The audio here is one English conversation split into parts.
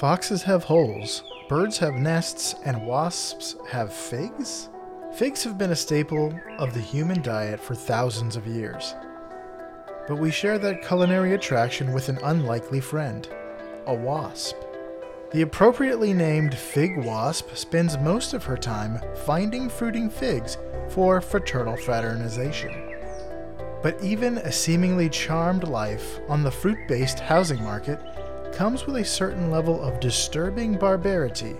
Foxes have holes, birds have nests, and wasps have figs? Figs have been a staple of the human diet for thousands of years. But we share that culinary attraction with an unlikely friend a wasp. The appropriately named fig wasp spends most of her time finding fruiting figs for fraternal fraternization. But even a seemingly charmed life on the fruit based housing market comes with a certain level of disturbing barbarity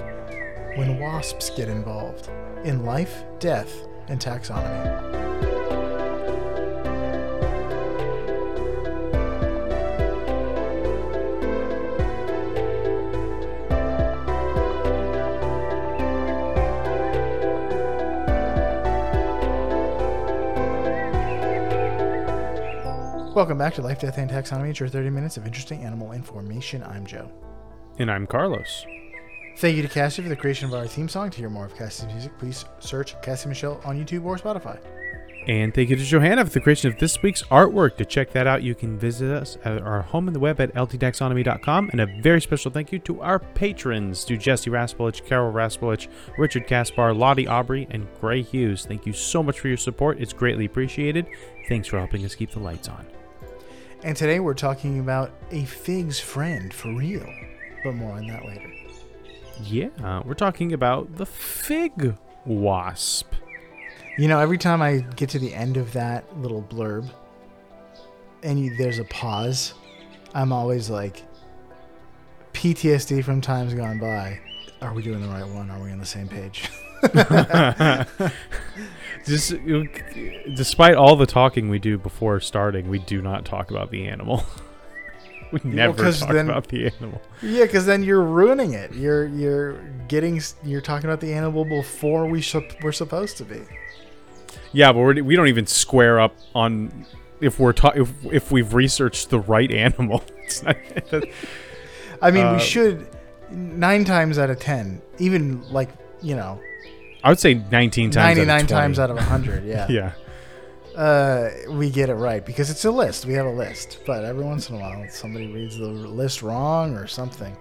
when wasps get involved in life, death, and taxonomy. Welcome back to Life, Death, and Taxonomy. It's your 30 minutes of interesting animal information. I'm Joe. And I'm Carlos. Thank you to Cassie for the creation of our theme song. To hear more of Cassie's music, please search Cassie Michelle on YouTube or Spotify. And thank you to Johanna for the creation of this week's artwork. To check that out, you can visit us at our home in the web at ldtaxonomy.com. And a very special thank you to our patrons, to Jesse Raspolich, Carol Raspolich, Richard Kaspar, Lottie Aubrey, and Gray Hughes. Thank you so much for your support. It's greatly appreciated. Thanks for helping us keep the lights on. And today we're talking about a fig's friend for real, but more on that later. Yeah, we're talking about the fig wasp. You know, every time I get to the end of that little blurb and you, there's a pause, I'm always like, PTSD from times gone by. Are we doing the right one? Are we on the same page? Just, despite all the talking we do before starting, we do not talk about the animal. we never talk then- about the animal. Yeah, because then you're ruining it. You're you're getting you're talking about the animal before we sup we're supposed to be. Yeah, but we're, we don't even square up on if we're ta- if if we've researched the right animal. Not, I mean, Uh, we should nine times out of ten, even like you know, I would say 19 times. out ninety of times out of hundred. Yeah, Yeah. uh, we get it right because it's a list. We have a list, but every once in a while, somebody reads the list wrong or something.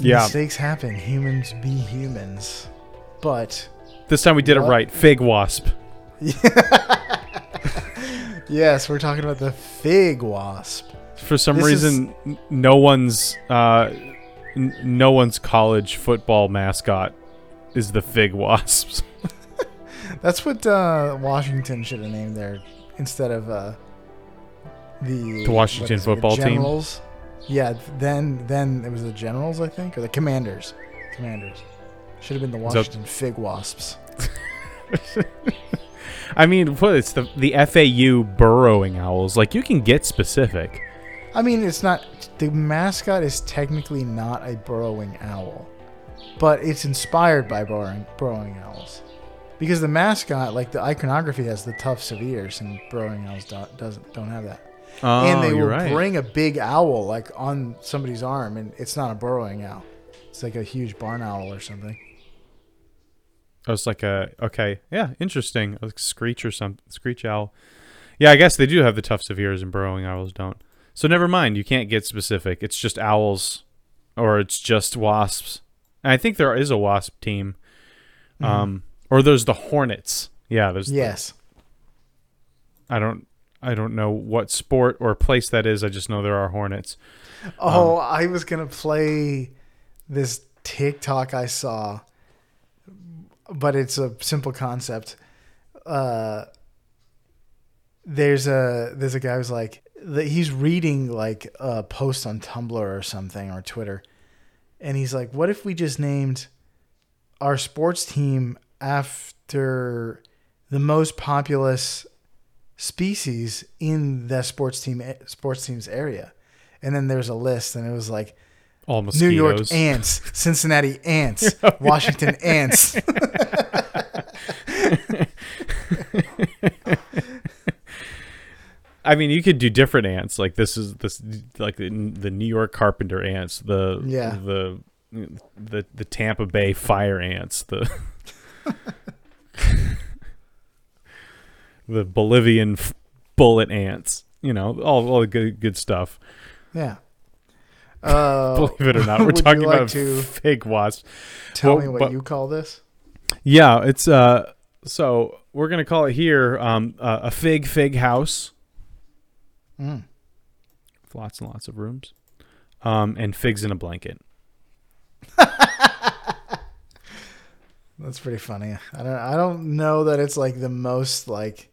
Yeah. mistakes happen. Humans be humans, but This time we did it right. Fig wasp. yes, we're talking about the fig wasp. For some This reason, n no one's uh, n- no one's college football mascot is the fig wasps. That's what uh, Washington should have named there instead of uh, the The Washington it, the football team? Generals. Yeah, then then it was the Generals, I think, or the Commanders. Commanders should have been the So- Washington Fig Wasps. I mean, what it's the the FAU burrowing owls. Like you can get specific. I mean, it's not the mascot is technically not a burrowing owl, but it's inspired by burrowing burrowing owls. Because the mascot, like the iconography, has the tufts of ears, and burrowing owls don't, doesn't don't have that. Oh, and they oh, you're will right. bring a big owl like on somebody's arm, and it's not a burrowing owl. It's like a huge barn owl or something. Oh, I was like a okay, yeah, interesting. A screech or some screech owl. Yeah, I guess they do have the tufts of ears and burrowing owls don't. So never mind. You can't get specific. It's just owls, or it's just wasps. And I think there is a wasp team. Um, or there's the hornets. Yeah, there's. the- Yes. I don't. I don't know what sport or place that is. I just know there are hornets. Oh, I was gonna play this TikTok I saw, but it's a simple concept. Uh, there's a there's a guy who's like the, he's reading like a post on Tumblr or something or Twitter, and he's like, "What if we just named our sports team after the most populous species in the sports team eh, sports team's area?" And then there's a list, and it was like All mosquitoes. New York ants, Cincinnati ants, Washington ants. I mean, you could do different ants. Like this is this like the, the New York carpenter ants, the Yeah. the the the Tampa Bay fire ants, the the Bolivian f- bullet ants. You know, all all the good good stuff. Yeah. Uh, Believe it or not, we're talking like about to fig wasps. tell Well, me what but- you call this? Yeah, it's uh. So we're gonna call it here um uh, a fig fig house. Mm. with lots and lots of rooms, um, and figs in a blanket. That's pretty funny. I don't I don't know that it's like the most like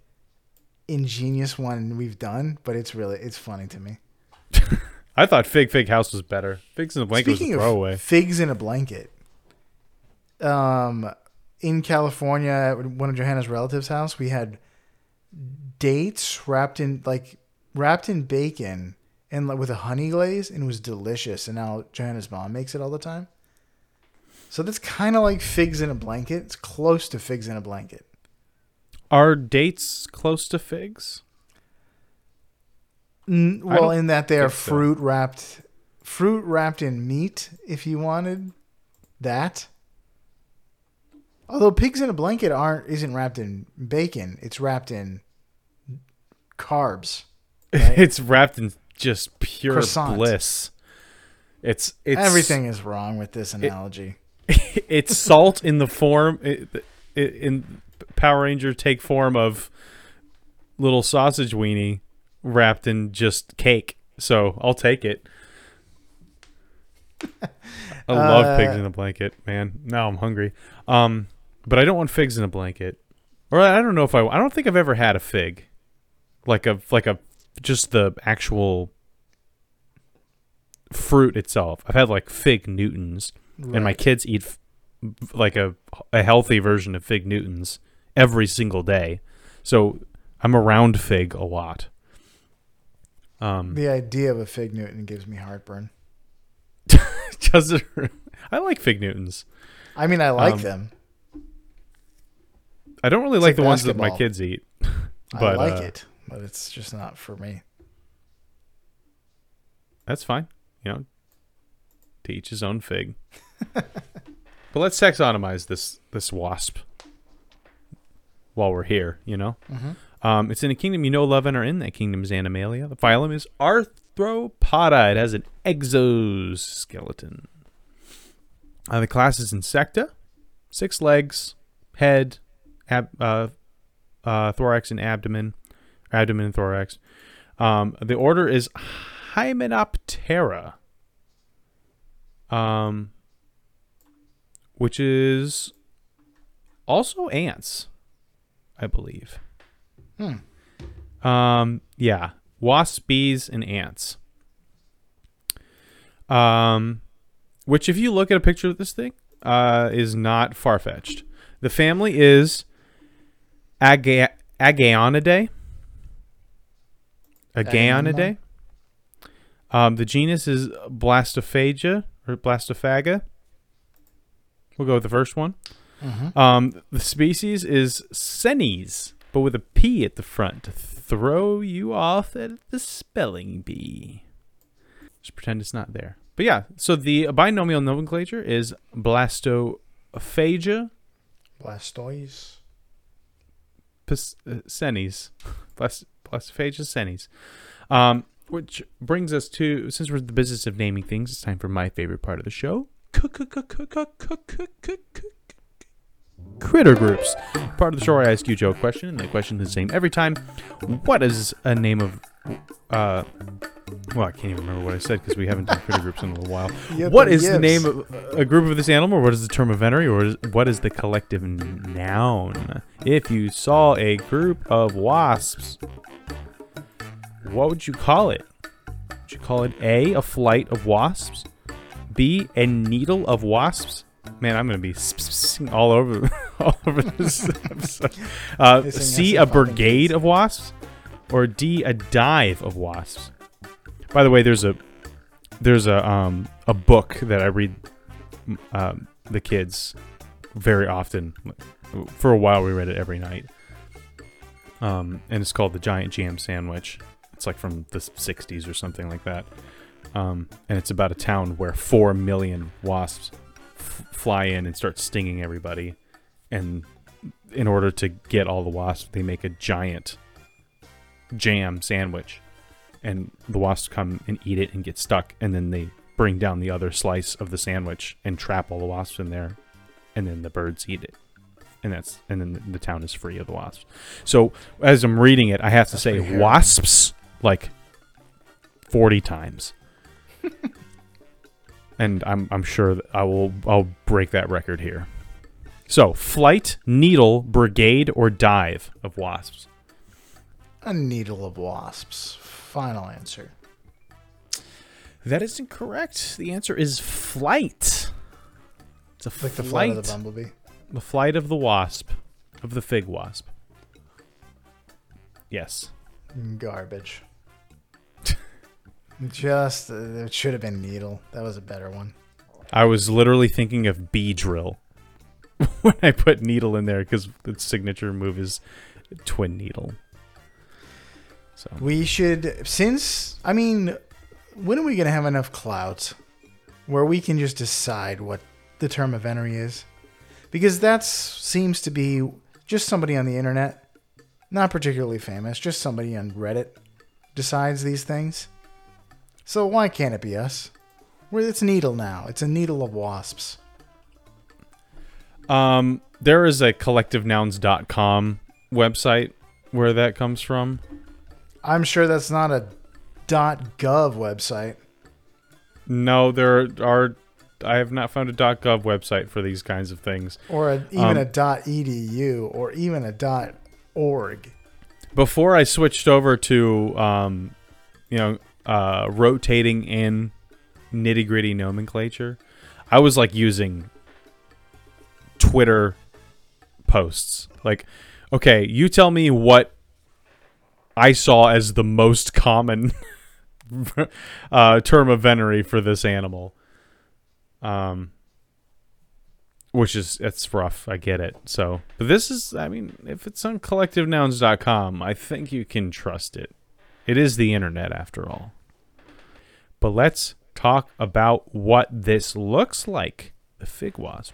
ingenious one we've done, but it's really it's funny to me. I thought fig fig house was better. Figs in a blanket Speaking was a throwaway. of figs in a blanket, um, in California, at one of Johanna's relatives' house, we had dates wrapped in like wrapped in bacon and like, with a honey glaze, and it was delicious. And now Johanna's mom makes it all the time. So that's kind of like figs in a blanket. It's close to figs in a blanket. Are dates close to figs? Well, in that they are think so. fruit wrapped, fruit wrapped in meat. If you wanted that, although pigs in a blanket aren't isn't wrapped in bacon, it's wrapped in carbs. Right? it's wrapped in just pure Croissant. bliss. It's it's Everything is wrong with this analogy. it's salt in the form i- i- in Power Ranger take form of little sausage weenie wrapped in just cake. So I'll take it. I love Uh, pigs in a blanket, man. Now I'm hungry. Um, but I don't want figs in a blanket. Or I don't know if I. I don't think I've ever had a fig, like a like a just the actual fruit itself. I've had like fig Newtons and my kids eat f- like a a healthy version of fig Newtons every single day. So I'm around fig a lot. Um, the idea of a fig Newton gives me heartburn. does it? I like fig Newtons. I mean, I like Um, them. I don't really like, like the ones that my kids eat. But, I like uh, it, but it's just not for me. That's fine. You know, to each his own fig. but let's taxonomize this this wasp while we're here. You know. Mhm. Um, it's in a kingdom you know, love, and are in. That kingdom is Animalia. The phylum is Arthropoda. It has an exoskeleton. Uh, the class is Insecta. Six legs, head, ab- uh, uh, thorax, and abdomen. Abdomen and thorax. Um, the order is Hymenoptera. Um, which is also ants, I believe. Hmm. Um, yeah, wasps, bees, and ants. Um, which, if you look at a picture of this thing, uh, is not far fetched. The family is Aga- Agaonidae. Agaonidae. Um, the genus is Blastophaga or Blastophaga. We'll go with the first one. Mhm. Um, the species is Senes, but with a P at the front to throw you off at the spelling bee. Just pretend it's not there. But yeah, so the binomial nomenclature is Blastophaga Blastoise. pis- uh, senes, Blast- Blastophaga psenes. Um, which brings us to since we're in the business of naming things, it's time for my favorite part of the show. Critter groups. Part of the show I ask you Joe a question, and the question is the same every time. What is a name of uh well, I can't even remember what I said because we haven't done critter groups in a little while. Yeah, What the the name of a group of this animal, or what is the term of venery, or is, what is the collective noun? If you saw a group of wasps, what would you call it? Would you call it A, a flight of wasps? B, a needle of wasps? Man, I'm gonna be sp- all over all over this episode. Uh, C, a if I think brigade of wasps, or D, a dive of wasps. By the way, there's a there's a um a book that I read um, the kids very often. For a while, we read it every night. Um, and it's called the Giant Jam Sandwich. It's like from the '60s or something like that. Um, and it's about a town where four million wasps f- fly in and start stinging everybody. And in order to get all the wasps, they make a giant jam sandwich and the wasps come and eat it and get stuck and then they bring down the other slice of the sandwich and trap all the wasps in there, and then the birds eat it, and that's and then the, town is free of the wasps. So as I'm reading it, I have to That's say wasps like forty times. and I'm I'm sure I will I'll break that record here. So, flight, needle, brigade, or dive of wasps. A needle of wasps. Final answer. That is incorrect. The answer is flight. It's a Like the flight. flight of the bumblebee. the flight of the wasp, of the fig wasp. Yes. Garbage. Just, uh, it should have been needle. That was a better one. I was literally thinking of Beedrill when I put needle in there because its signature move is twin needle. So We should, since, I mean, when are we going to have enough clout where we can just decide what the term of venery is? Because that seems to be just somebody on the internet, not particularly famous, just somebody on Reddit decides these things. So why can't it be us? Well, it's needle now. It's a needle of wasps. Um, there is a collectivenouns.com website where that comes from. I'm sure that's not a .gov website. No, there are. I have not found a .gov website for these kinds of things. or a, even Um, a .edu or even a .org. Before I switched over to, um, you know, uh, rotating in nitty gritty nomenclature, I was like using Twitter posts. Like, okay, you tell me what I saw as the most common uh, term of venery for this animal. Um, which is it's rough. I get it. So, but this is, I mean, if it's on collectivenouns.com, I think you can trust it. It is the internet after all. But let's talk about what this looks like. The fig wasp.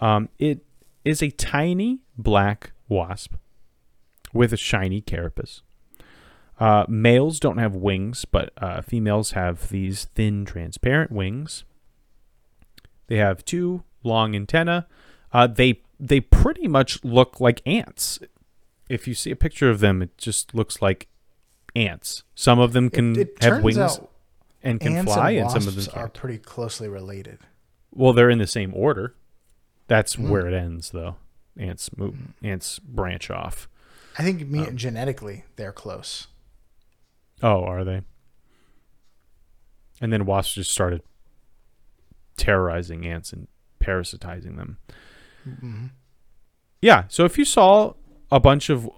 Um, it is a tiny black wasp with a shiny carapace. Uh, males don't have wings, but uh, females have these thin, transparent wings. They have two long antennae. Uh, they they pretty much look like ants. If you see a picture of them, it just looks like ants. Some of them can it, it have wings and can fly, and and some of them wasps are can't. pretty closely related. Well, they're in the same order. That's Mhm. where it ends, though. Ants move. Ants branch off. I think me, Oh. genetically they're close. Oh, are they? And then wasps just started terrorizing ants and parasitizing them. hmm Yeah, so if you saw a bunch of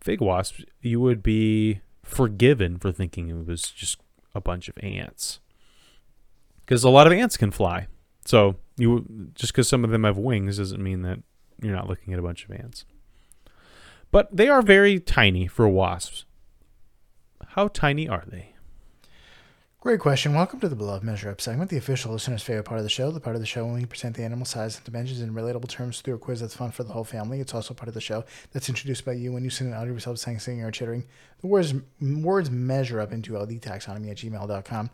fig wasps, you would be forgiven for thinking it was just a bunch of ants. Because a lot of ants can fly. So you just because some of them have wings doesn't mean that you're not looking at a bunch of ants. But they are very tiny for wasps. How tiny are they? Great question. Welcome to the Beloved Measure Up segment, the official listener's favorite part of the show. The part of the show when we present the animal size and dimensions in relatable terms through a quiz that's fun for the whole family. It's also part of the show that's introduced by you when you send an audio of yourself saying, singing, or chittering. The words words measure up into ldtaxonomy at gmail.com.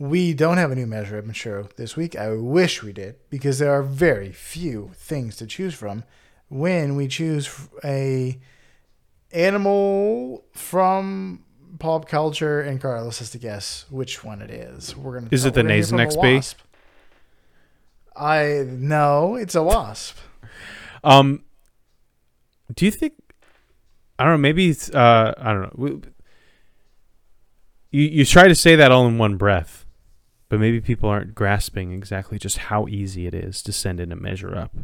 We don't have a new measure up show this week. I wish we did because there are very few things to choose from when we choose a animal from pop culture and Carlos has to guess which one it is. We're gonna. Is it the we're gonna hear from a Nasonex bee? wasp. I no, it's a wasp. Um, do you think? I don't know. Maybe it's, uh, I don't know. You you try to say that all in one breath, but maybe people aren't grasping exactly just how easy it is to send in a measure up.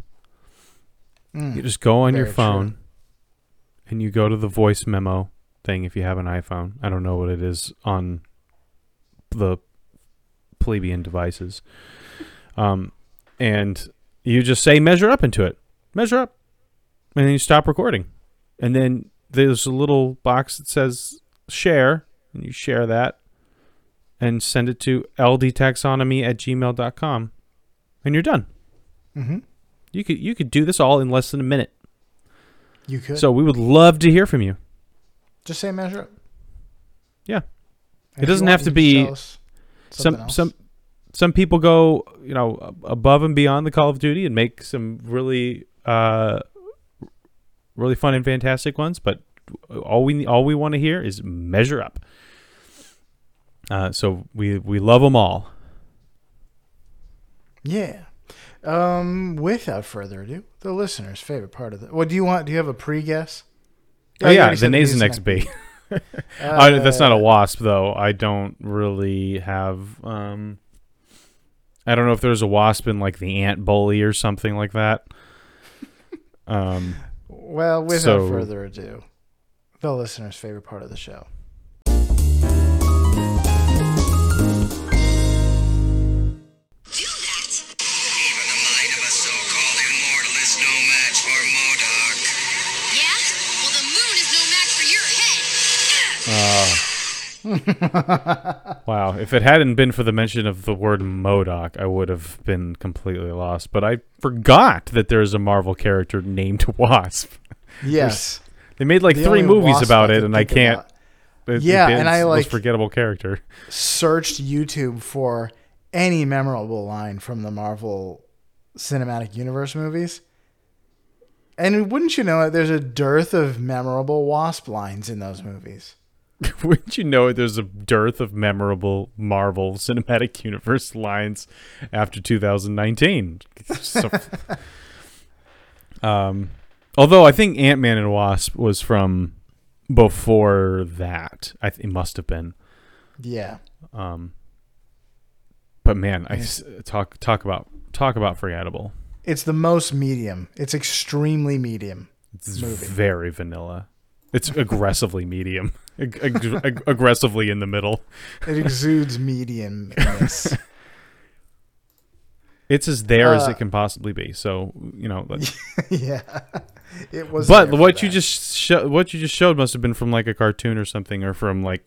Mm. You just go on your phone, true. and you go to the voice memo thing if you have an iPhone. I don't know what it is on the plebeian devices. Um, and you just say measure up into it. Measure up. And then you stop recording. And then there's a little box that says share, and you share that and send it to ldtaxonomy at gmail.com. And you're done. Mhm. You could you could do this all in less than a minute. You could So we would love to hear from you. Just say measure up. Yeah. And if doesn't have to be some else. some some people go, you know, above and beyond the Call of Duty and make some really, uh, really fun and fantastic ones. But all we all we want to hear is measure up. Uh, so we we love them all. Yeah. Um, without further ado, the listener's favorite part of the. What do you want? Do you have a pre guess? Oh yeah, the Nasonex bee. Uh, that's not a wasp though. I don't really have. Um, I don't know if there's a wasp in like the ant bully or something like that. Um, Well, without So- further ado, the listener's favorite part of the show. Head. wow, if it hadn't been for the mention of the word MODOK, I would have been completely lost. But I forgot that there's a Marvel character named Wasp. Yes. They made like The three movies wasp about it, and I can't. it- Yeah, it's and I, like- most forgettable character. searched YouTube for any memorable line from the Marvel Cinematic Universe movies. And wouldn't you know it, there's a dearth of memorable Wasp lines in those movies. Wouldn't you know it, there's a dearth of memorable Marvel Cinematic Universe lines after 2019? So- um, although I think Ant Man and Wasp was from before that. I th- it must have been. Yeah. Um, but man, I s- talk talk about talk about forgettable. It's the most medium. It's extremely medium. It's Movie. very vanilla. It's aggressively medium, Ag- ag- ag- aggressively in the middle. It exudes mediumness. It's as there as Uh, it can possibly be. So you know, yeah. It was but what you that. just sho- what you just showed must have been from like a cartoon or something, or from like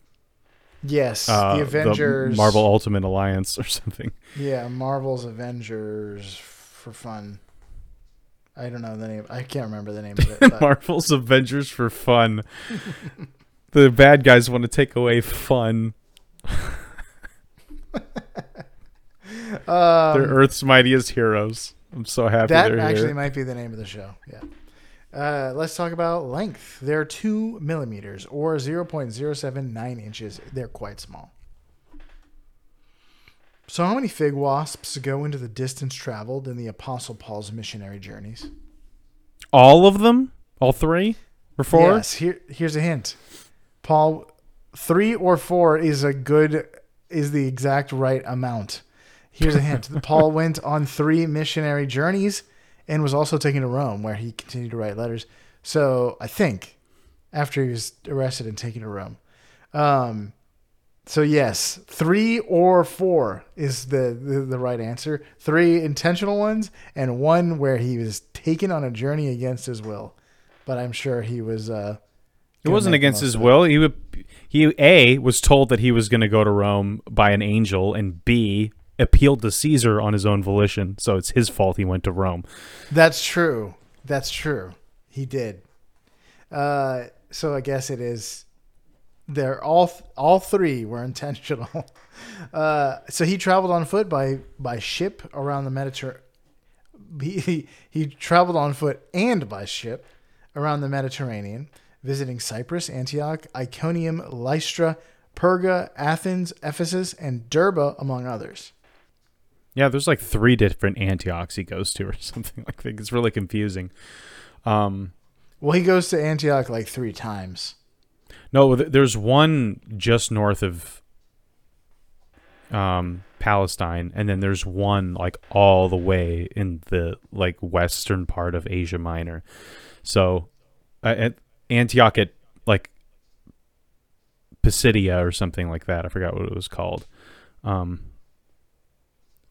Yes, uh, the Avengers Marvel Ultimate Alliance or something. Yeah, Marvel's Avengers for fun. I don't know the name. I can't remember the name of it. But Marvel's Avengers for fun. the bad guys want to take away fun. um, They're Earth's mightiest heroes. I'm so happy that they're actually here. might be the name of the show. Yeah. Uh, let's talk about length. They're two millimeters or 0.079 inches. They're quite small. So, how many fig wasps go into the distance traveled in the Apostle Paul's missionary journeys? All of them, all three or four. Yes. Here, here's a hint. Paul, three or four is a good, is the exact right amount. Here's a hint. Paul went on three missionary journeys and was also taken to Rome, where he continued to write letters. So I think after he was arrested and taken to Rome. Um, so yes, three or four is the, the the right answer. Three intentional ones and one where he was taken on a journey against his will. But I'm sure he was. Uh, It wasn't against his will. He would, he a was told that he was going to go to Rome by an angel, and b appealed to Caesar on his own volition. So it's his fault he went to Rome. That's true. That's true. He did. Uh, so I guess it is. They're all all three were intentional. Uh, so he traveled on foot by by ship around the Mediterranean. He, he traveled on foot and by ship around the Mediterranean, visiting Cyprus, Antioch, Iconium, Lystra, Perga, Athens, Ephesus, and Derba, among others. Yeah, there's like three different Antiochs he goes to or something like that. It's really confusing. Um, Well, he goes to Antioch like three times. No, th- there's one just north of um, Palestine, and then there's one like all the way in the like western part of Asia Minor. So, uh, at Antioch at like Pisidia or something like that. I forgot what it was called. Um,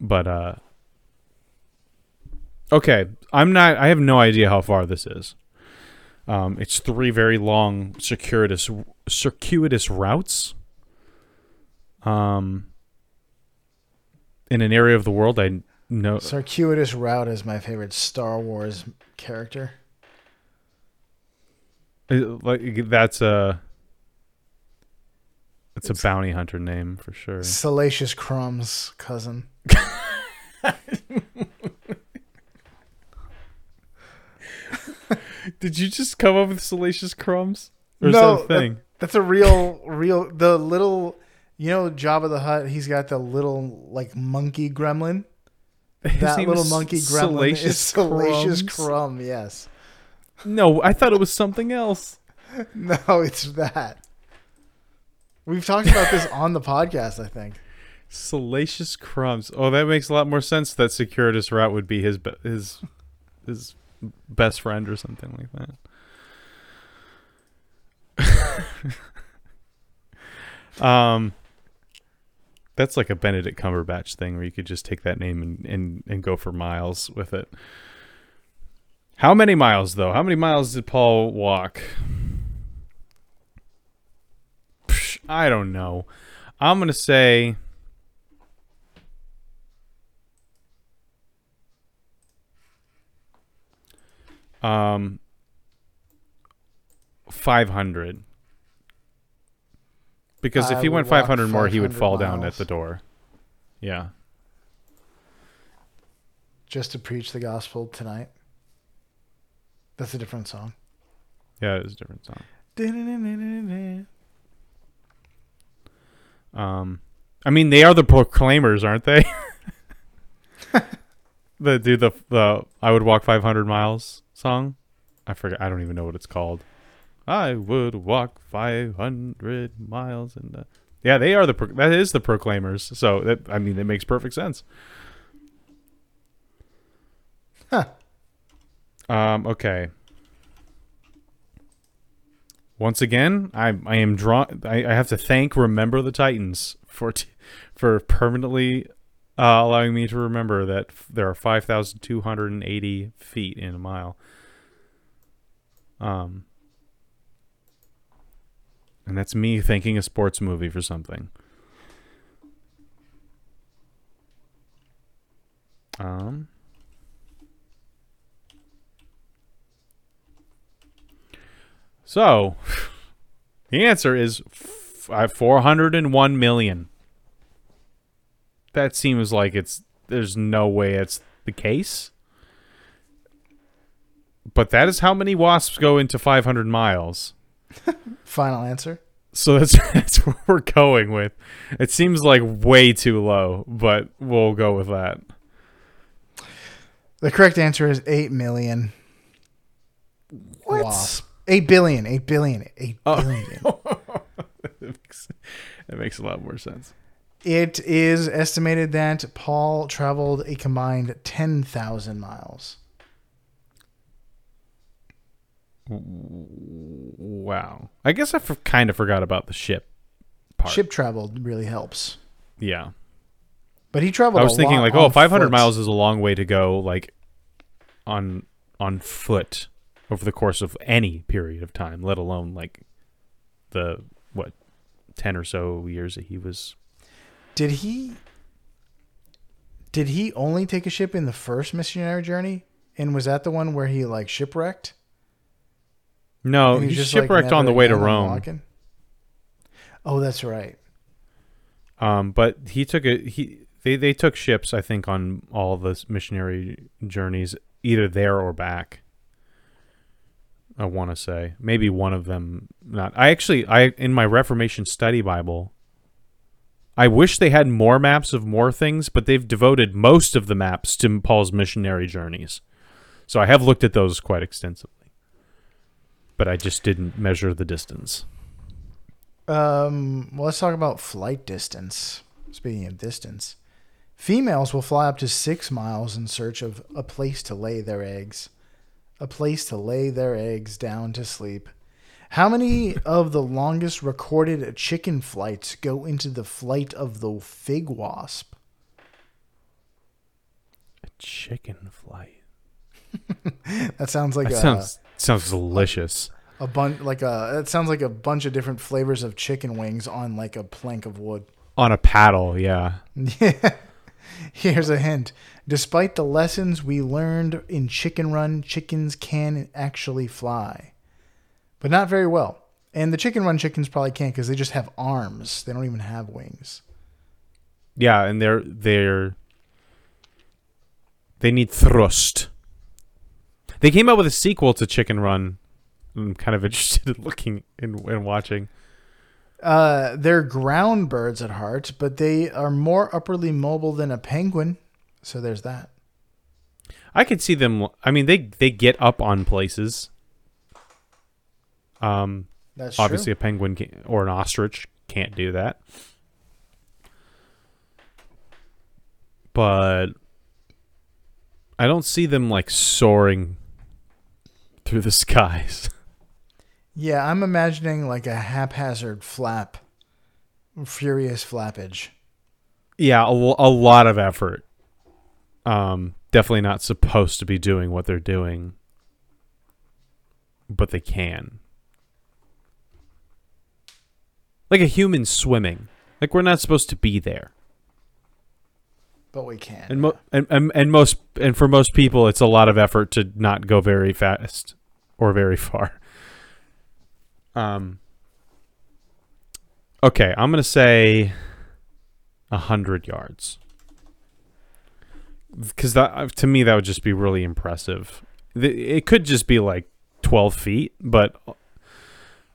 but uh, okay, I'm not. I have no idea how far this is. Um, it's three very long circuitous circuitous routes. Um, in an area of the world I know. Circuitous Route is my favorite Star Wars character. Uh, Like that's a. It's, It's- a bounty hunter name for sure. Salacious Crumb's cousin. Did you just come up with salacious crumbs? Or is no, that a thing? that- that's a real, real. The little, you know, Jabba the Hutt. He's got the little like monkey gremlin. His that little monkey gremlin is Salacious Salacious Crumbs? Crumb. Yes. No, I thought it was something else. No, it's that. We've talked about this on the podcast. I think. Salacious crumbs. Oh, that makes a lot more sense. That Circuitous route would be his his his best friend or something like that. um, that's like a Benedict Cumberbatch thing where you could just take that name and and and go for miles with it. How many miles though? How many miles did Paul walk? Psh, I don't know. I'm gonna say. Um, five hundred. Because if I he went walk five hundred more, he would 500 fall down at the door. Yeah. Just to preach the gospel tonight. That's a different song. Yeah, it was a different song. Um, I mean, they are the proclaimers, aren't they? the do the the I would walk 500 miles song. I forget. I don't even know what it's called. I would walk 500 miles and uh, yeah, they are the pro- that is the proclaimers. So that I mean, it makes perfect sense. Huh. Um. Okay. Once again, I I am drawn. I, I have to thank Remember the Titans for t- for permanently uh, allowing me to remember that f- there are five thousand two hundred and eighty feet in a mile. Um, and that's me thanking a sports movie for something. Um. So, the answer is f- uh, 401 million. That seems like it's there's no way it's the case. But that is how many wasps go into 500 miles. Final answer. So that's that's what we're going with. It seems like way too low, but we'll go with that. The correct answer is eight million. Wasp. Eight billion. Eight billion. Eight Oh. billion. that, makes, that makes a lot more sense. It is estimated that Paul traveled a combined 10,000 miles. Wow. I guess I f- kind of forgot about the ship part. Ship travel really helps. Yeah. But he traveled I was thinking like, oh, 500 foot. miles is a long way to go like on on foot over the course of any period of time, let alone like the what 10 or so years that he was Did he Did he only take a ship in the first missionary journey? And was that the one where he like shipwrecked? No, he he's just, like, shipwrecked on the way to Rome. walking? Oh, that's right. Um, but he took a he they they took ships I think on all the missionary journeys either there or back. I want to say maybe one of them not. I actually I in my Reformation study Bible. I wish they had more maps of more things, but they've devoted most of the maps to Paul's missionary journeys. So I have looked at those quite extensively. But I just didn't measure the distance. Um, well, let's talk about flight distance. Speaking of distance, females will fly up to six miles in search of a place to lay their eggs. A place to lay their eggs down to sleep. How many of the longest recorded chicken flights go into the flight of the fig wasp? A chicken flight. That sounds like That a, sounds sounds delicious. a bunch like a. It sounds like a bunch of different flavors of chicken wings on like a plank of wood. On a paddle, yeah. Yeah. Here's a hint. Despite the lessons we learned in Chicken Run, chickens can actually fly, but not very well. And the Chicken Run chickens probably can't because they just have arms. They don't even have wings. Yeah, and they're they're They need thrust. They came out with a sequel to Chicken Run. I'm kind of interested in looking and in, in watching. Uh, they're ground birds at heart, but they are more upperly mobile than a penguin. So there's that. I could see them. I mean, they they get up on places. Um, That's obviously true. a penguin can, or an ostrich can't do that. But I don't see them like soaring through the skies. Yeah, I'm imagining like a haphazard flap, furious flappage. Yeah, a, a lot of effort. Um, definitely not supposed to be doing what they're doing, but they can. Like a human swimming. Like we're not supposed to be there. But we can. And, mo- and, and and most and for most people it's a lot of effort to not go very fast or very far. Um Okay, I'm going to say a 100 yards. Cuz that to me that would just be really impressive. It could just be like 12 feet, but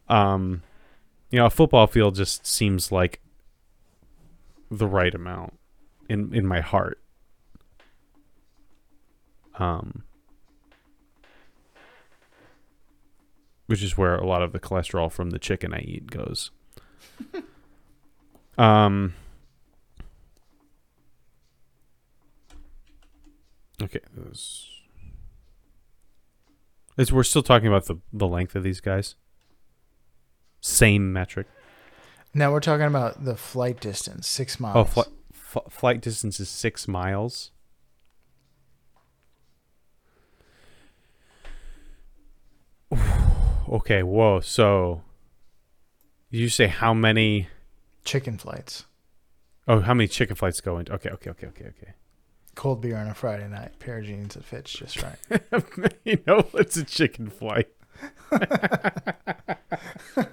um you know, a football field just seems like the right amount in in my heart. Um, which is where a lot of the cholesterol from the chicken I eat goes. um. Okay. Is we're still talking about the the length of these guys. Same metric. now we're talking about the flight distance, six oh, miles. Oh, fl- f- flight distance is six miles. okay, whoa. So, you say how many? Chicken flights. Oh, how many chicken flights go into? Okay, okay, okay, okay, okay. Cold beer on a Friday night. Pair of jeans that fits just right. you know, it's a chicken flight.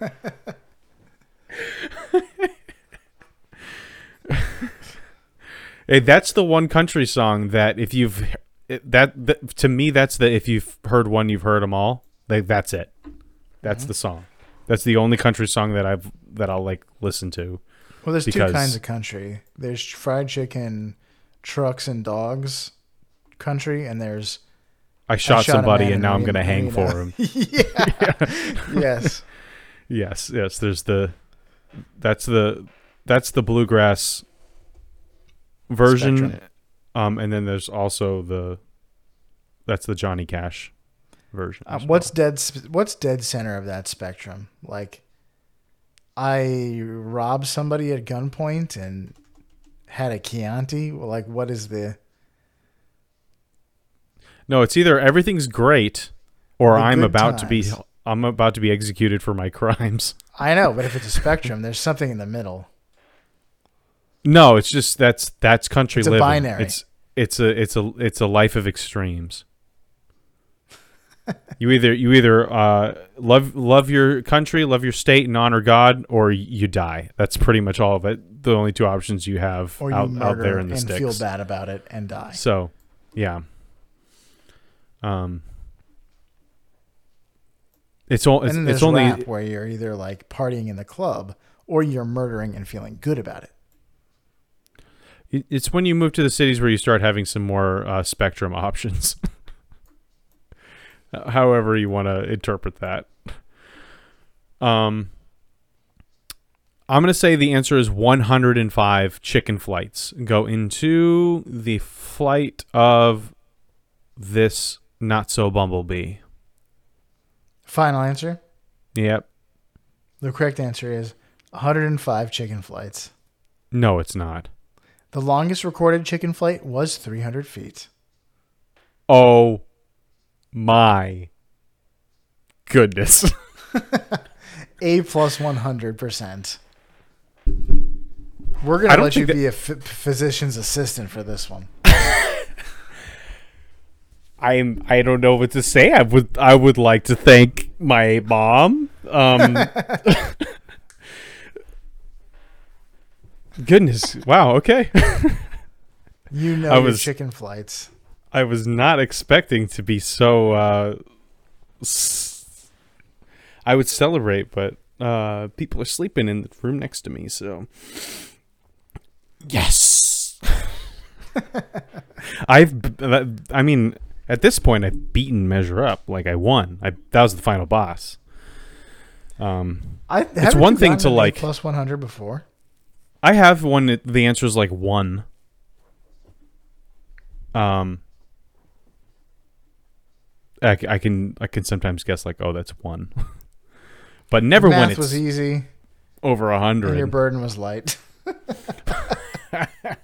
hey, that's the one country song that if you've that, that to me that's the if you've heard one you've heard them all. Like that's it. That's mm-hmm. the song. That's the only country song that I've that I'll like listen to. Well, there's Because- two kinds of country. There's fried chicken, trucks and dogs country, and there's I shot, shot somebody and now I'm gonna hang for him. yeah, yes. Yes, yes. There's the that's the that's the bluegrass version, Spectrum. um, and then there's also the that's the Johnny Cash version. Uh, as what's well. dead? What's dead center of that spectrum? Like, I robbed somebody at gunpoint and had a Chianti. Well, Like, what is the? no? It's either everything's great, or I'm about to be times. I'm about to be executed for my crimes. I know, but if it's a spectrum, there's something in the middle. No, it's just that's that's country It's a living. binary. It's it's a it's a it's a life of extremes. you either you either uh, love love your country, love your state, and honor God, or you die. That's pretty much all of it. The only two options you have Or you out, out there in the and sticks. feel bad about it and die. So, yeah. Um, it's all. It's, it's only where you're either like partying in the club or you're murdering and feeling good about it. It- It's when you move to the cities where you start having some more uh, spectrum options. However you want to interpret that. Um, I'm gonna say the answer is 105 chicken flights go into the flight of this not so bumblebee. Final answer. Yep. The correct answer is 105 chicken flights. No, it's not. The longest recorded chicken flight was 300 feet. Oh my goodness. A plus 100%. We're going to let you think be a physician's assistant for this one. I'm I don't know what to say. I would I would like to thank my mom. Um Goodness. Wow, okay. You know I was- chicken flights. I was not expecting to be so. Uh, s- I would celebrate, but uh, people are sleeping in the room next to me, so yes. I've. I mean, at this point, I've beaten Measure Up. Like I won. I that was the final boss. Um, I, It's one thing to, like- plus one hundred before. I have one. that The answer is like one. Um, I, I can I can sometimes guess like oh that's one, but never when Math it's was easy, over a and your burden was light.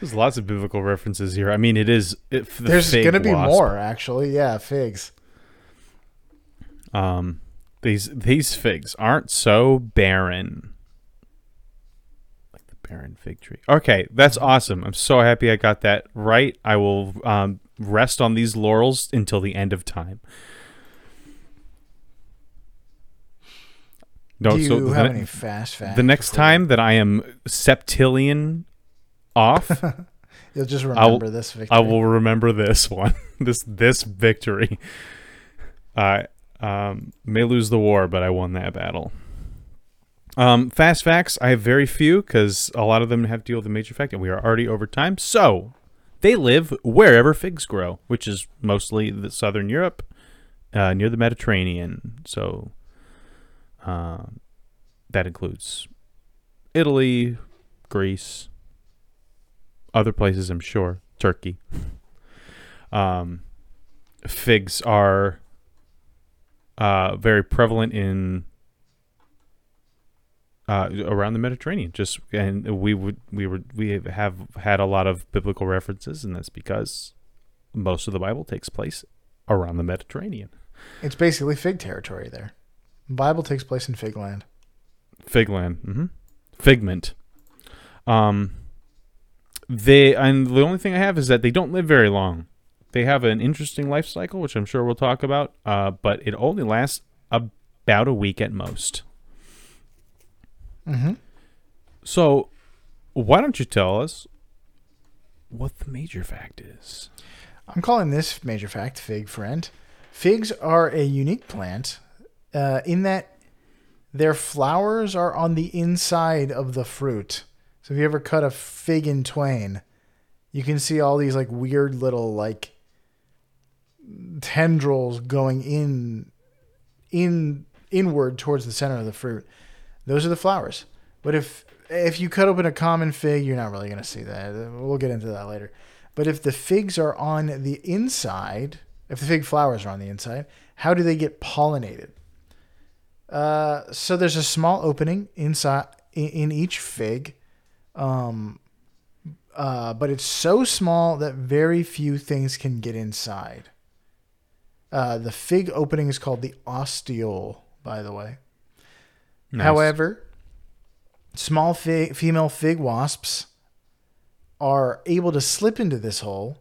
There's lots of biblical references here. I mean, it is. It, the There's gonna be wasp. more, actually. Yeah, figs. Um, these these figs aren't so barren. Like the barren fig tree. Okay, that's awesome. I'm so happy I got that right. I will um, rest on these laurels until the end of time. No, Do you so the, have ne- any fast facts? the next time that I am septillion off, you'll just remember this victory. I will remember this one. this this victory. I um, may lose the war, but I won that battle. Um, fast facts. I have very few because a lot of them have to deal with the major fact, and we are already over time. So they live wherever figs grow, which is mostly the southern Europe, uh, near the Mediterranean. So uh, that includes Italy, Greece, other places, I'm sure, Turkey. Um, figs are uh, very prevalent in uh, around the Mediterranean. Just and we would we would we have had a lot of biblical references, and that's because most of the Bible takes place around the Mediterranean. It's basically fig territory there. Bible takes place in fig land. Figland, mm-hmm. figment. Um, they and the only thing I have is that they don't live very long. They have an interesting life cycle, which I'm sure we'll talk about. Uh, but it only lasts about a week at most. Mm-hmm. So, why don't you tell us what the major fact is? I'm calling this major fact fig friend. Figs are a unique plant uh, in that their flowers are on the inside of the fruit. So if you ever cut a fig in twain, you can see all these like weird little like tendrils going in in inward towards the center of the fruit. Those are the flowers. But if if you cut open a common fig, you're not really going to see that. We'll get into that later. But if the figs are on the inside, if the fig flowers are on the inside, how do they get pollinated? Uh, so there's a small opening inside in, in each fig, um, uh, but it's so small that very few things can get inside. Uh, the fig opening is called the ostiole, by the way. Nice. However, small fig, female fig wasps are able to slip into this hole,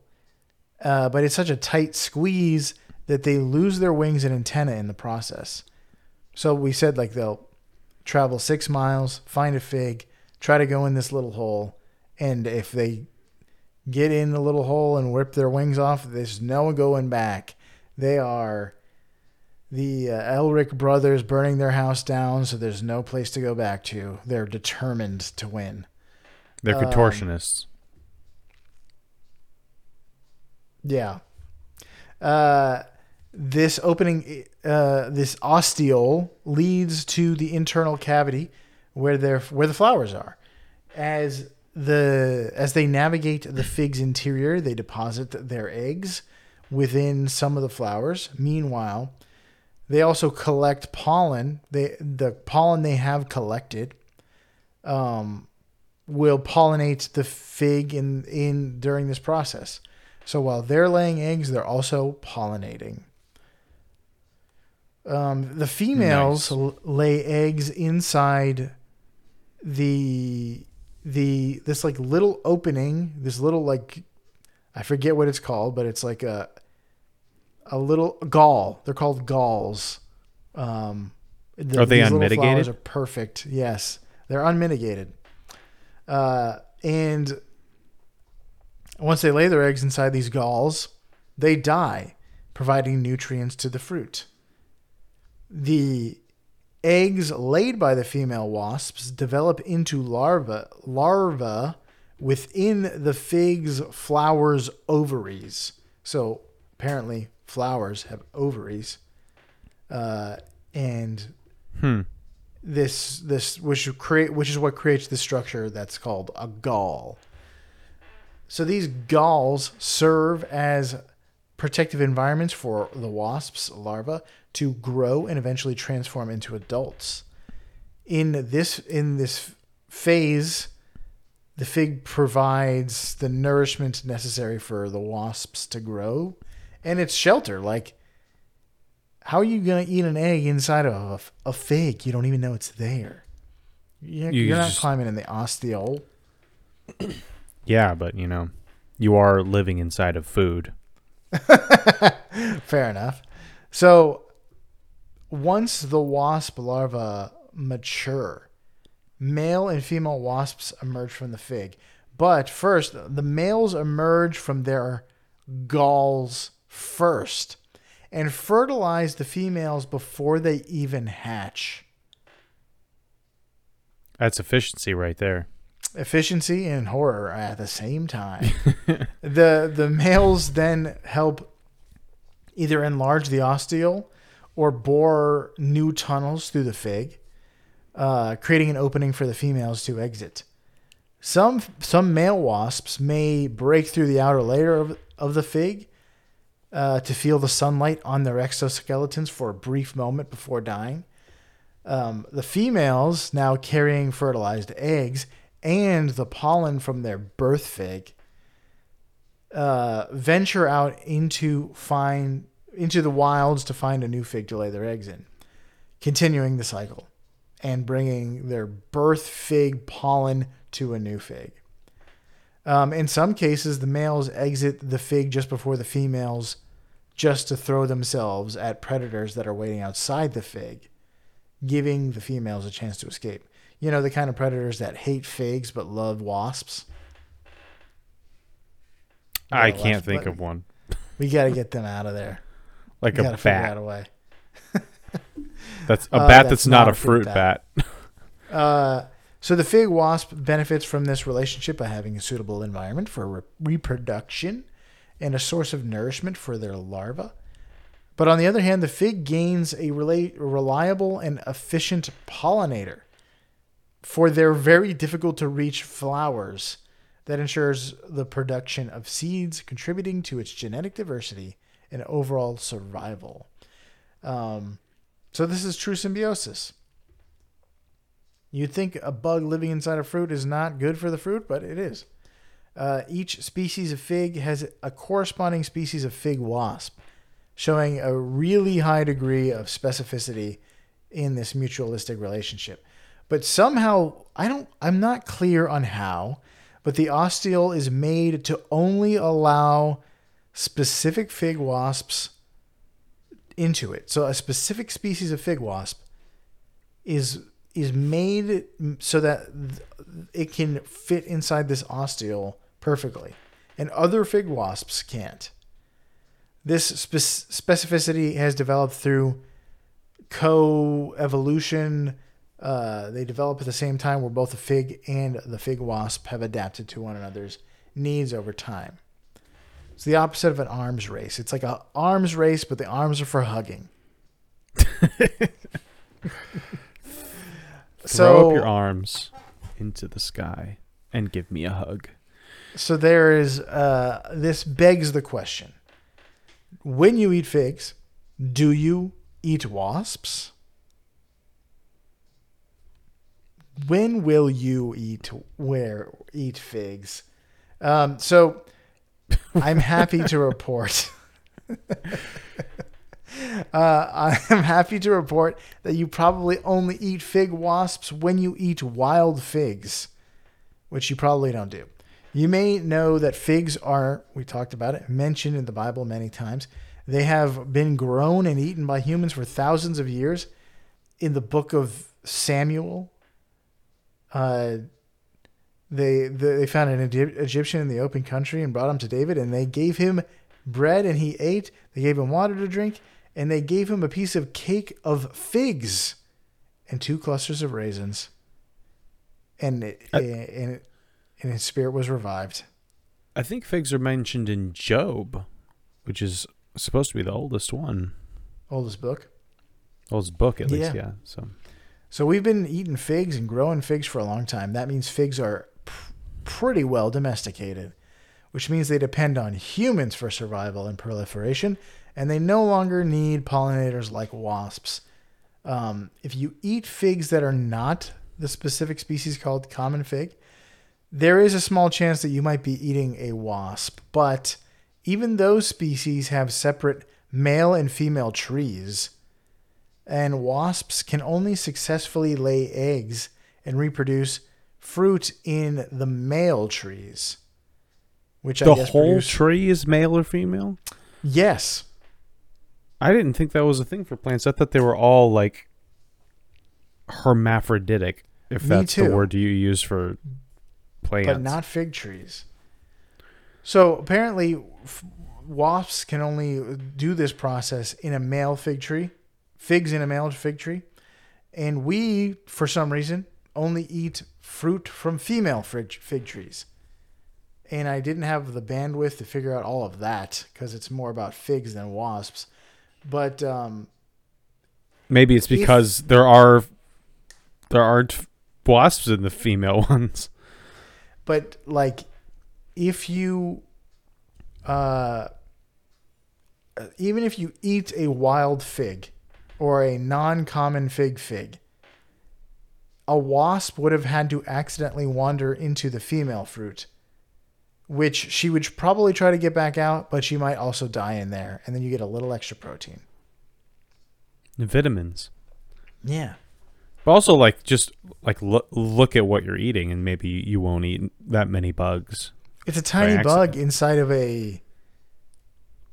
uh, but it's such a tight squeeze that they lose their wings and antenna in the process. So we said like they'll travel six miles, find a fig, try to go in this little hole, and if they get in the little hole and rip their wings off, there's no going back. They are the uh, Elric brothers burning their house down, so there's no place to go back to. They're determined to win. They're um, contortionists. Yeah. Uh, this opening, uh, this ostiole leads to the internal cavity where their where the flowers are. As the as they navigate the fig's interior, they deposit their eggs within some of the flowers. Meanwhile, they also collect pollen. They the pollen they have collected um, will pollinate the fig in in during this process. So while they're laying eggs, they're also pollinating. Um, the females Nice. l- lay eggs inside the the this like little opening, this little like I forget what it's called, but it's like a a little gall. They're called galls. Um, the- Are they these unmitigated? Flowers are perfect. Yes, they're unmitigated. Uh, and once they lay their eggs inside these galls, they die, providing nutrients to the fruit. The eggs laid by the female wasps develop into larvae, larvae within the fig's flowers' ovaries. So apparently, flowers have ovaries, uh, and Hmm. this this which create which is what creates the structure that's called a gall. So these galls serve as protective environments for the wasps larvae to grow and eventually transform into adults. In this in this phase, the fig provides the nourishment necessary for the wasps to grow and it's shelter like how are you going to eat an egg inside of a, a fig? You don't even know it's there. You're, You you're not just- climbing in the ostiole. Yeah, but you know, you are living inside of food. Fair enough. So once the wasp larvae mature, male and female wasps emerge from the fig. But first, the males emerge from their galls first and fertilize the females before they even hatch. That's efficiency right there. efficiency and horror at the same time. the the males then help either enlarge the ostiole or bore new tunnels through the fig, uh, creating an opening for the females to exit. Some some male wasps may break through the outer layer of, of the fig uh, to feel the sunlight on their exoskeletons for a brief moment before dying. Um, the females, now carrying fertilized eggs and the pollen from their birth fig, uh, venture out into find into the wilds to find a new fig to lay their eggs in, continuing the cycle and bringing their birth fig pollen to a new fig. Um, in some cases, the males exit the fig just before the females, just to throw themselves at predators that are waiting outside the fig giving the females a chance to escape. You know, the kind of predators that hate figs but love wasps. I can't think button. of one. We got to get them out of there. Like a got to figure out bat. a way. That's a Uh, bat that's that's, not, not a fruit fruit bat. Uh, so the fig wasp benefits from this relationship by having a suitable environment for re- reproduction and a source of nourishment for their larvae. But on the other hand, the fig gains a rela- reliable and efficient pollinator for their very difficult to reach flowers that ensures the production of seeds, contributing to its genetic diversity and overall survival. Um, so this is true symbiosis. You'd think a bug living inside a fruit is not good for the fruit, but it is. Uh, each species of fig has a corresponding species of fig wasp, showing a really high degree of specificity in this mutualistic relationship. But somehow, I don't, I'm not clear on how, but the ostiole is made to only allow specific fig wasps into it. So a specific species of fig wasp is is made so that it can fit inside this ostiole perfectly, and other fig wasps can't. This spec- specificity has developed through co-evolution. Uh, they develop at the same time, where both the fig and the fig wasp have adapted to one another's needs over time. It's the opposite of an arms race. It's like a arms race, but the arms are for hugging. Throw up your arms into the sky and give me a hug. So there is uh, this begs the question: When you eat figs, do you eat wasps? When will you eat where eat figs? Um, so I'm happy to report. Uh, I'm happy to report that you probably only eat fig wasps when you eat wild figs, which you probably don't do. You may know that figs are, we talked about it, mentioned in the Bible many times. They have been grown and eaten by humans for thousands of years. In the book of Samuel, uh, they they found an Egy- Egyptian in the open country and brought him to David, and they gave him bread and he ate. They gave him water to drink, and they gave him a piece of cake of figs and two clusters of raisins. And it, Uh, and, and his spirit was revived. I think figs are mentioned in Job, which is supposed to be the oldest one, Oldest book. oldest book at least. Yeah. Yeah. So So we've been eating figs and growing figs for a long time. That means figs are pretty well domesticated, which means they depend on humans for survival and proliferation, and they no longer need pollinators like wasps. Um, if you eat figs that are not the specific species called common fig, there is a small chance that you might be eating a wasp, but even those species have separate male and female trees and wasps can only successfully lay eggs and reproduce fruit in the male trees. Which I the guess whole produce- tree is male or female. yes, I didn't think that was a thing for plants. I thought they were all like hermaphroditic, if Me that's the word you use for plants. but not fig trees. So apparently, f- wasps can only do this process in a male fig tree, figs in a male fig tree, and we, for some reason, only eat fruit from female fig, fig trees. And I didn't have the bandwidth to figure out all of that because it's more about figs than wasps. But um, Maybe it's If- because there are there aren't wasps in the female ones. but like if you uh even if you eat a wild fig or a non-common fig fig a wasp would have had to accidentally wander into the female fruit which she would probably try to get back out but she might also die in there and then you get a little extra protein Vitamins. yeah But also like just like look look at what you're eating and maybe you won't eat that many bugs. It's a tiny bug inside of a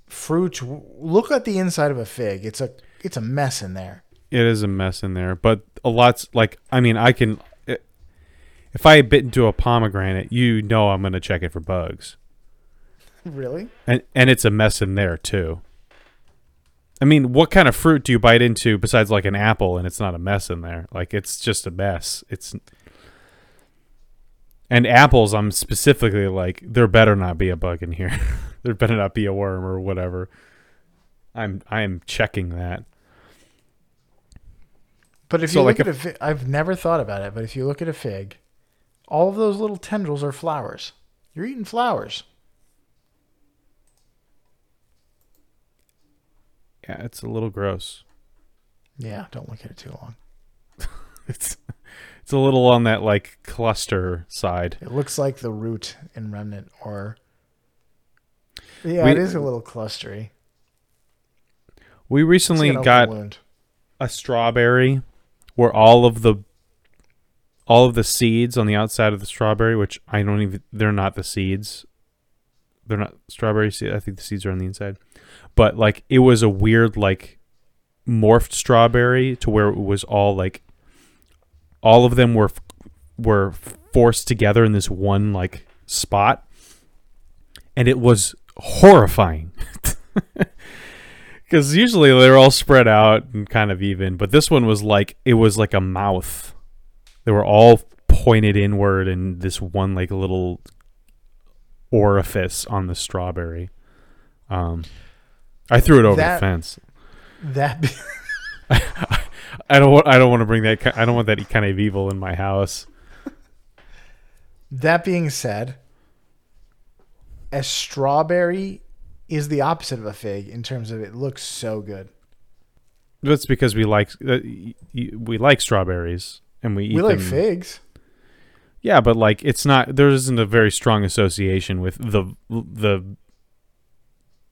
fruit. Look at the inside of a fig. It's a it's a mess in there. It is a mess in there, but a lot's like I mean I can eh, if I bit into a pomegranate, you know I'm going to check it for bugs. Really? And and it's a mess in there too. I mean, what kind of fruit do you bite into besides like an apple and it's not a mess in there? Like it's just a mess. It's and apples, I'm specifically like there better not be a bug in here. there better not be a worm or whatever. I'm I'm checking that. But if So, you like look at a fig, I've never thought about it. But if you look at a fig, all of those little tendrils are flowers. You're eating flowers. Yeah, it's a little gross. Yeah, don't look at it too long. It's it's a little on that like cluster side. It looks like the root in remnant, or yeah, We- it is a little clustery. We recently like got wound. a strawberry where all of the all of the seeds on the outside of the strawberry, which I don't even they're not the seeds. They're not strawberry seeds. I think the seeds are on the inside. But like it was a weird like morphed strawberry to where it was all like all of them were were forced together in this one like spot and it was horrifying because usually they're all spread out and kind of even but this one was like it was like a mouth. They were all pointed inward in this one like little orifice on the strawberry. Um i threw it over That- the fence. That be- i don't want i don't want to bring that i don't want that kind of evil in my house. That being said, a strawberry is the opposite of a fig in terms of it looks so good. that's because we like uh, we like strawberries and we eat we like them figs. Yeah, but like it's not there isn't a very strong association with the the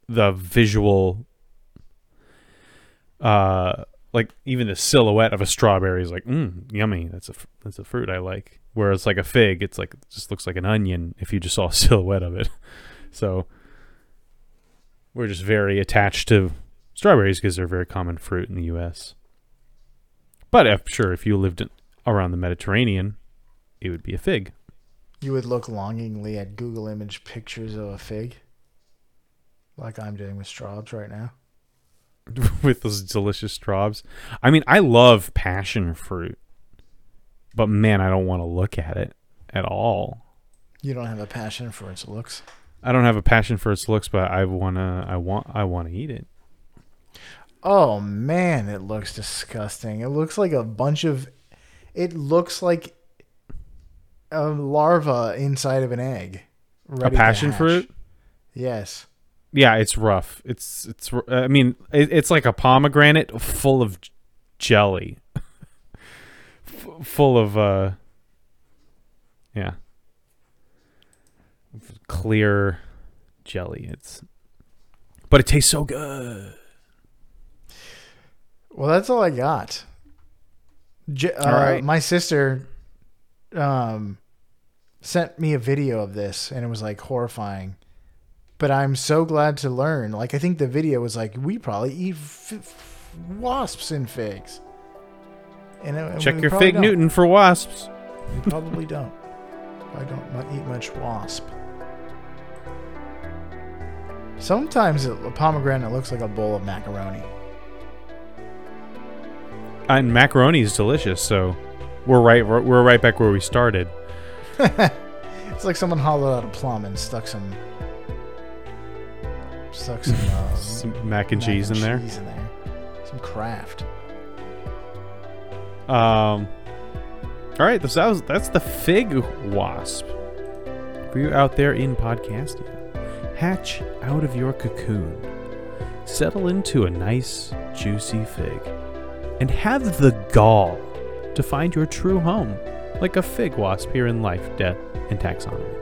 the visual uh like even the silhouette of a strawberry is like mm, yummy that's a that's a fruit I like whereas like a fig it's like it just looks like an onion if you just saw a silhouette of it so we're just very attached to strawberries because they're a very common fruit in the US but I'm sure if you lived in, around the Mediterranean it would be a fig. You would look longingly at Google image pictures of a fig. Like I'm doing with straws right now. with those delicious straws. I mean, I love passion fruit, but man, I don't want to look at it at all. You don't have a passion for its looks. I don't have a passion for its looks, but I wanna, I want, I want to eat it. Oh man, it looks disgusting. It looks like a bunch of. It looks like a larva inside of an egg. A passion fruit? Yes. Yeah, it's rough. It's it's. I mean, it, it's like a pomegranate full of jelly, F- full of uh. Yeah. Clear jelly. It's, but it tastes so good. Well, that's all I got. J- uh, All right. My sister um, sent me a video of this, and it was like horrifying. But I'm so glad to learn. Like, I think the video was like, we probably eat f- f- wasps and figs. And it- Check your fig. Newton for wasps. We probably don't. I don't eat much wasp. Sometimes a pomegranate looks like a bowl of macaroni. And macaroni is delicious, so we're right. We're, we're right back where we started. It's like someone hollowed out a plum and stuck some stuck some, uh, Some mac and cheese in there. cheese in there. Some Kraft. Um. All right, that was, that's the fig wasp. For you out there in Podcastia, hatch out of your cocoon, settle into a nice juicy fig, and have the gall to find your true home, like a fig wasp here in life, death, and taxonomy.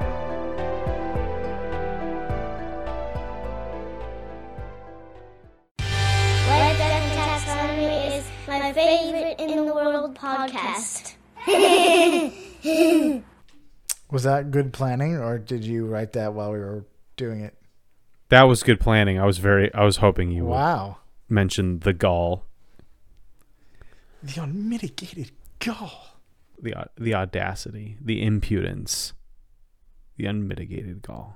Was that good planning, or did you write that while we were doing it? That was good planning. I was very. I was hoping you would Wow. mention the gall, The unmitigated gall. the the audacity, the impudence, the unmitigated gall.